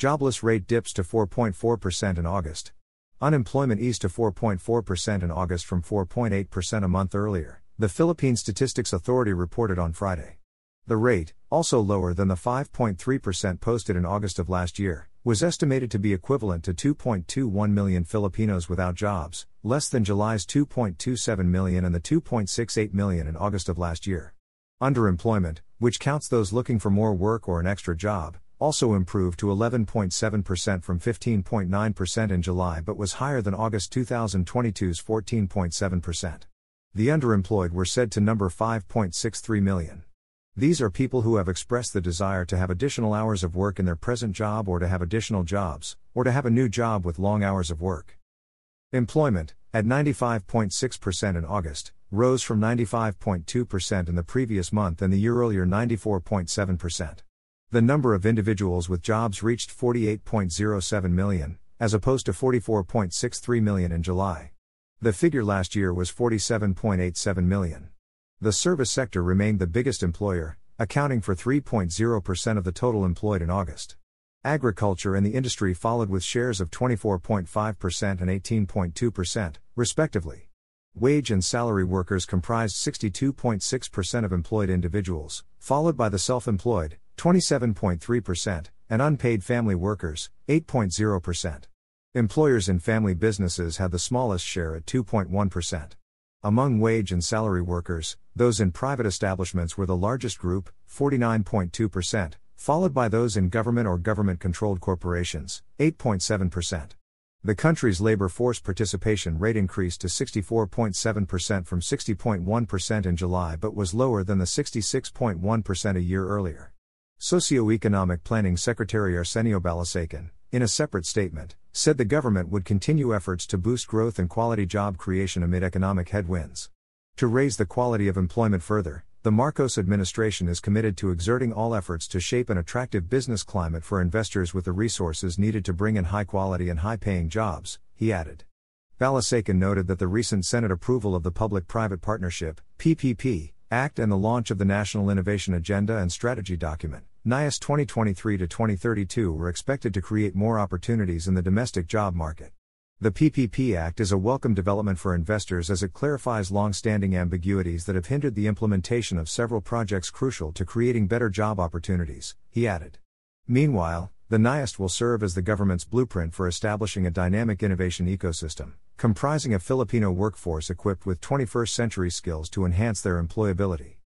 Jobless rate dips to 4.4% in August. Unemployment eased to 4.4% in August from 4.8% a month earlier, the Philippine Statistics Authority reported on Friday. The rate, also lower than the 5.3% posted in August of last year, was estimated to be equivalent to 2.21 million Filipinos without jobs, less than July's 2.27 million and the 2.68 million in August of last year. Underemployment, which counts those looking for more work or an extra job, also improved to 11.7% from 15.9% in July but was higher than August 2022's 14.7%. The underemployed were said to number 5.63 million. These are people who have expressed the desire to have additional hours of work in their present job or to have additional jobs, or to have a new job with long hours of work. Employment, at 95.6% in August, rose from 95.2% in the previous month and the year earlier 94.7%. The number of individuals with jobs reached 48.07 million, as opposed to 44.63 million in July. The figure last year was 47.87 million. The service sector remained the biggest employer, accounting for 3.0% of the total employed in August. Agriculture and the industry followed with shares of 24.5% and 18.2%, respectively. Wage and salary workers comprised 62.6% of employed individuals, followed by the self employed, 27.3%, and unpaid family workers, 8.0%. Employers in family businesses had the smallest share at 2.1%. Among wage and salary workers, those in private establishments were the largest group, 49.2%, followed by those in government or government controlled corporations, 8.7%. The country's labor force participation rate increased to 64.7% from 60.1% in July but was lower than the 66.1% a year earlier. Socioeconomic Planning Secretary Arsenio Balisacan, in a separate statement, said the government would continue efforts to boost growth and quality job creation amid economic headwinds. To raise the quality of employment further, the Marcos administration is committed to exerting all efforts to shape an attractive business climate for investors with the resources needed to bring in high quality and high paying jobs, he added. Balisacan noted that the recent Senate approval of the Public Private Partnership PPP, Act and the launch of the National Innovation Agenda and Strategy document NIAS 2023 to 2032 were expected to create more opportunities in the domestic job market. The PPP Act is a welcome development for investors as it clarifies long standing ambiguities that have hindered the implementation of several projects crucial to creating better job opportunities, he added. Meanwhile, the NIAST will serve as the government's blueprint for establishing a dynamic innovation ecosystem, comprising a Filipino workforce equipped with 21st century skills to enhance their employability.